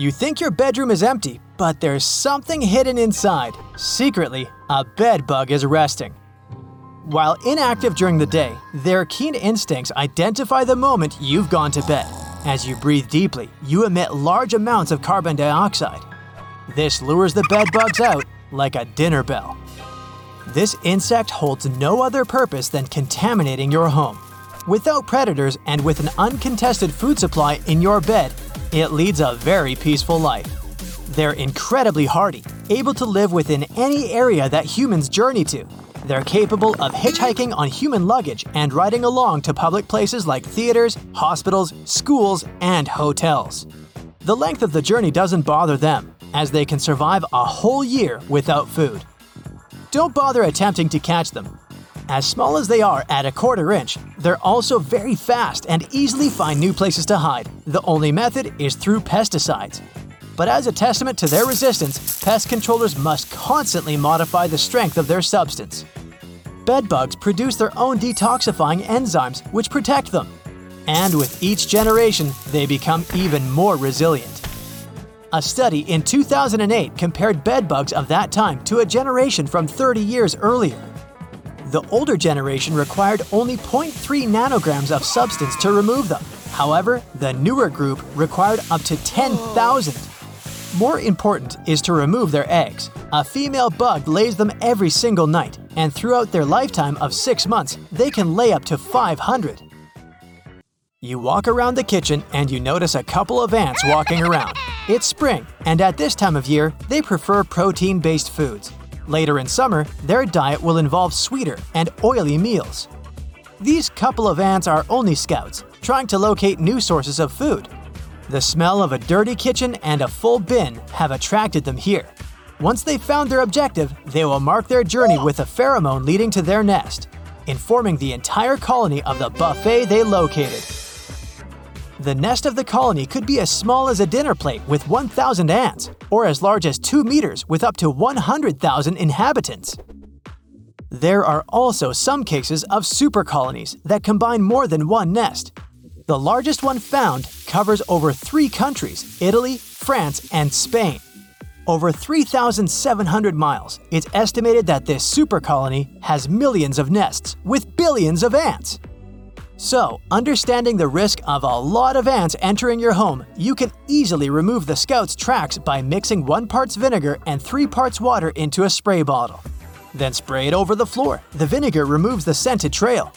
You think your bedroom is empty, but there's something hidden inside. Secretly, a bed bug is resting. While inactive during the day, their keen instincts identify the moment you've gone to bed. As you breathe deeply, you emit large amounts of carbon dioxide. This lures the bed bugs out like a dinner bell. This insect holds no other purpose than contaminating your home. Without predators and with an uncontested food supply in your bed, it leads a very peaceful life. They're incredibly hardy, able to live within any area that humans journey to. They're capable of hitchhiking on human luggage and riding along to public places like theaters, hospitals, schools, and hotels. The length of the journey doesn't bother them, as they can survive a whole year without food. Don't bother attempting to catch them. As small as they are at a quarter inch, they're also very fast and easily find new places to hide. The only method is through pesticides. But as a testament to their resistance, pest controllers must constantly modify the strength of their substance. Bedbugs produce their own detoxifying enzymes which protect them. And with each generation, they become even more resilient. A study in 2008 compared bedbugs of that time to a generation from 30 years earlier. The older generation required only 0.3 nanograms of substance to remove them. However, the newer group required up to 10,000. More important is to remove their eggs. A female bug lays them every single night, and throughout their lifetime of six months, they can lay up to 500. You walk around the kitchen and you notice a couple of ants walking around. It's spring, and at this time of year, they prefer protein based foods. Later in summer, their diet will involve sweeter and oily meals. These couple of ants are only scouts, trying to locate new sources of food. The smell of a dirty kitchen and a full bin have attracted them here. Once they've found their objective, they will mark their journey with a pheromone leading to their nest, informing the entire colony of the buffet they located. The nest of the colony could be as small as a dinner plate with 1,000 ants, or as large as 2 meters with up to 100,000 inhabitants. There are also some cases of super colonies that combine more than one nest. The largest one found covers over three countries Italy, France, and Spain. Over 3,700 miles, it's estimated that this super colony has millions of nests with billions of ants. So, understanding the risk of a lot of ants entering your home, you can easily remove the scout's tracks by mixing 1 parts vinegar and 3 parts water into a spray bottle. Then spray it over the floor. The vinegar removes the scented trail.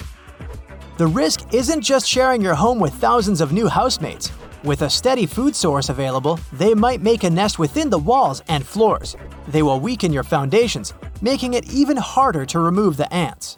The risk isn't just sharing your home with thousands of new housemates. With a steady food source available, they might make a nest within the walls and floors. They will weaken your foundations, making it even harder to remove the ants.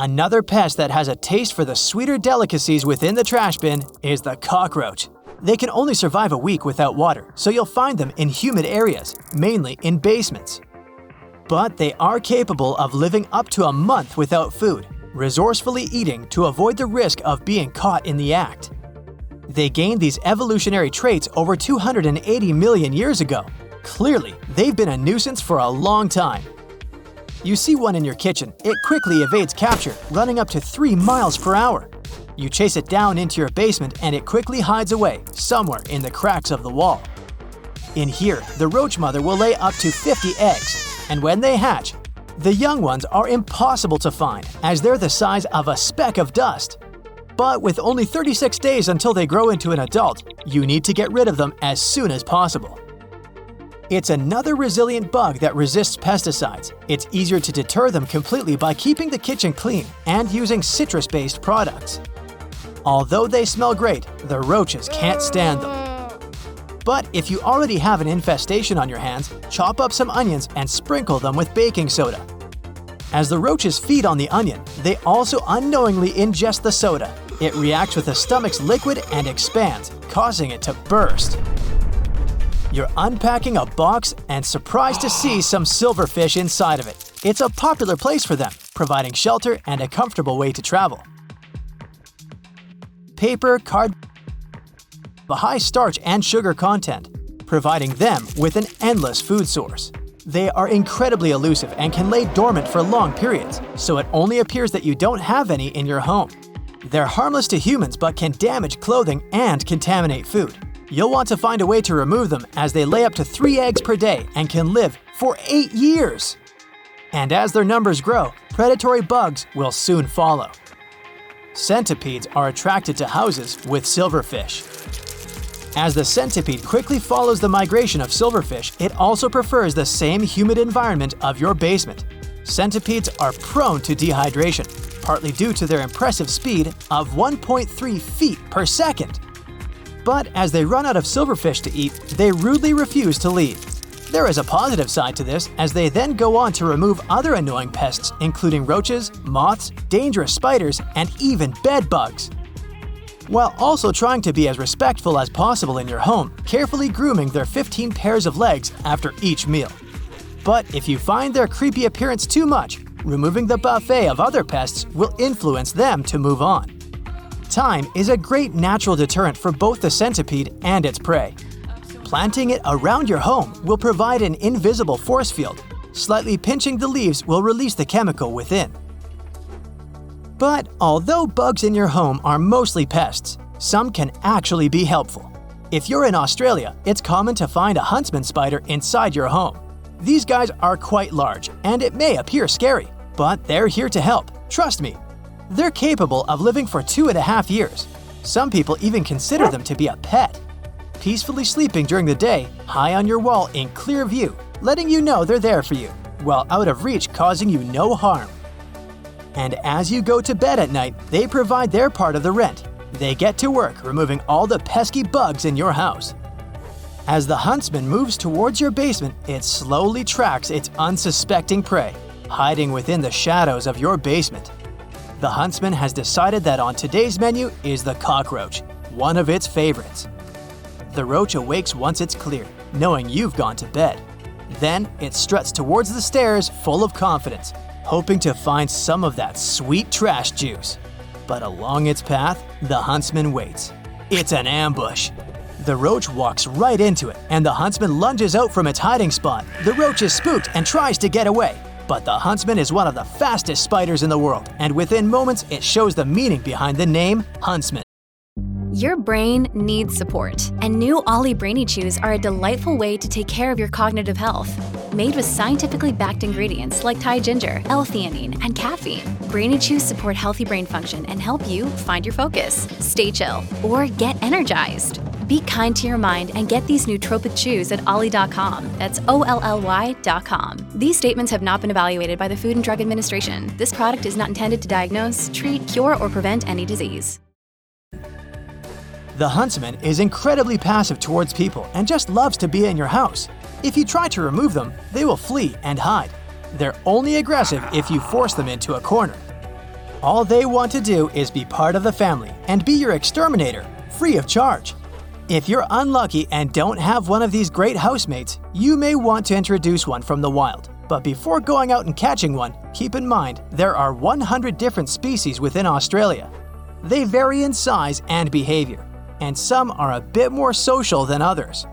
Another pest that has a taste for the sweeter delicacies within the trash bin is the cockroach. They can only survive a week without water, so you'll find them in humid areas, mainly in basements. But they are capable of living up to a month without food, resourcefully eating to avoid the risk of being caught in the act. They gained these evolutionary traits over 280 million years ago. Clearly, they've been a nuisance for a long time. You see one in your kitchen, it quickly evades capture, running up to 3 miles per hour. You chase it down into your basement and it quickly hides away, somewhere in the cracks of the wall. In here, the roach mother will lay up to 50 eggs, and when they hatch, the young ones are impossible to find as they're the size of a speck of dust. But with only 36 days until they grow into an adult, you need to get rid of them as soon as possible. It's another resilient bug that resists pesticides. It's easier to deter them completely by keeping the kitchen clean and using citrus based products. Although they smell great, the roaches can't stand them. But if you already have an infestation on your hands, chop up some onions and sprinkle them with baking soda. As the roaches feed on the onion, they also unknowingly ingest the soda. It reacts with the stomach's liquid and expands, causing it to burst. You're unpacking a box and surprised to see some silverfish inside of it. It's a popular place for them, providing shelter and a comfortable way to travel. Paper, card, a high starch and sugar content, providing them with an endless food source. They are incredibly elusive and can lay dormant for long periods, so it only appears that you don't have any in your home. They're harmless to humans but can damage clothing and contaminate food. You'll want to find a way to remove them as they lay up to three eggs per day and can live for eight years. And as their numbers grow, predatory bugs will soon follow. Centipedes are attracted to houses with silverfish. As the centipede quickly follows the migration of silverfish, it also prefers the same humid environment of your basement. Centipedes are prone to dehydration, partly due to their impressive speed of 1.3 feet per second. But as they run out of silverfish to eat, they rudely refuse to leave. There is a positive side to this, as they then go on to remove other annoying pests, including roaches, moths, dangerous spiders, and even bed bugs while also trying to be as respectful as possible in your home, carefully grooming their 15 pairs of legs after each meal. But if you find their creepy appearance too much, removing the buffet of other pests will influence them to move on. Thyme is a great natural deterrent for both the centipede and its prey. Planting it around your home will provide an invisible force field. Slightly pinching the leaves will release the chemical within. But although bugs in your home are mostly pests, some can actually be helpful. If you're in Australia, it's common to find a huntsman spider inside your home. These guys are quite large, and it may appear scary, but they're here to help. Trust me. They're capable of living for two and a half years. Some people even consider them to be a pet. Peacefully sleeping during the day, high on your wall in clear view, letting you know they're there for you, while out of reach causing you no harm. And as you go to bed at night, they provide their part of the rent. They get to work removing all the pesky bugs in your house. As the huntsman moves towards your basement, it slowly tracks its unsuspecting prey, hiding within the shadows of your basement. The huntsman has decided that on today's menu is the cockroach, one of its favorites. The roach awakes once it's clear, knowing you've gone to bed. Then it struts towards the stairs full of confidence, hoping to find some of that sweet trash juice. But along its path, the huntsman waits. It's an ambush. The roach walks right into it, and the huntsman lunges out from its hiding spot. The roach is spooked and tries to get away. But the huntsman is one of the fastest spiders in the world, and within moments, it shows the meaning behind the name huntsman. Your brain needs support, and new Olly Brainy Chews are a delightful way to take care of your cognitive health. Made with scientifically backed ingredients like Thai ginger, L-theanine, and caffeine, Brainy Chews support healthy brain function and help you find your focus, stay chill, or get energized. Be kind to your mind and get these nootropic chews at olly.com. That's O L L Y.com. These statements have not been evaluated by the Food and Drug Administration. This product is not intended to diagnose, treat, cure, or prevent any disease. The huntsman is incredibly passive towards people and just loves to be in your house. If you try to remove them, they will flee and hide. They're only aggressive if you force them into a corner. All they want to do is be part of the family and be your exterminator, free of charge. If you're unlucky and don't have one of these great housemates, you may want to introduce one from the wild. But before going out and catching one, keep in mind there are 100 different species within Australia. They vary in size and behavior and some are a bit more social than others.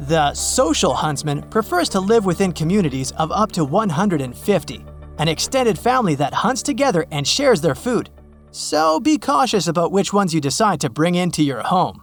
The social huntsman prefers to live within communities of up to 150, an extended family that hunts together and shares their food. So be cautious about which ones you decide to bring into your home.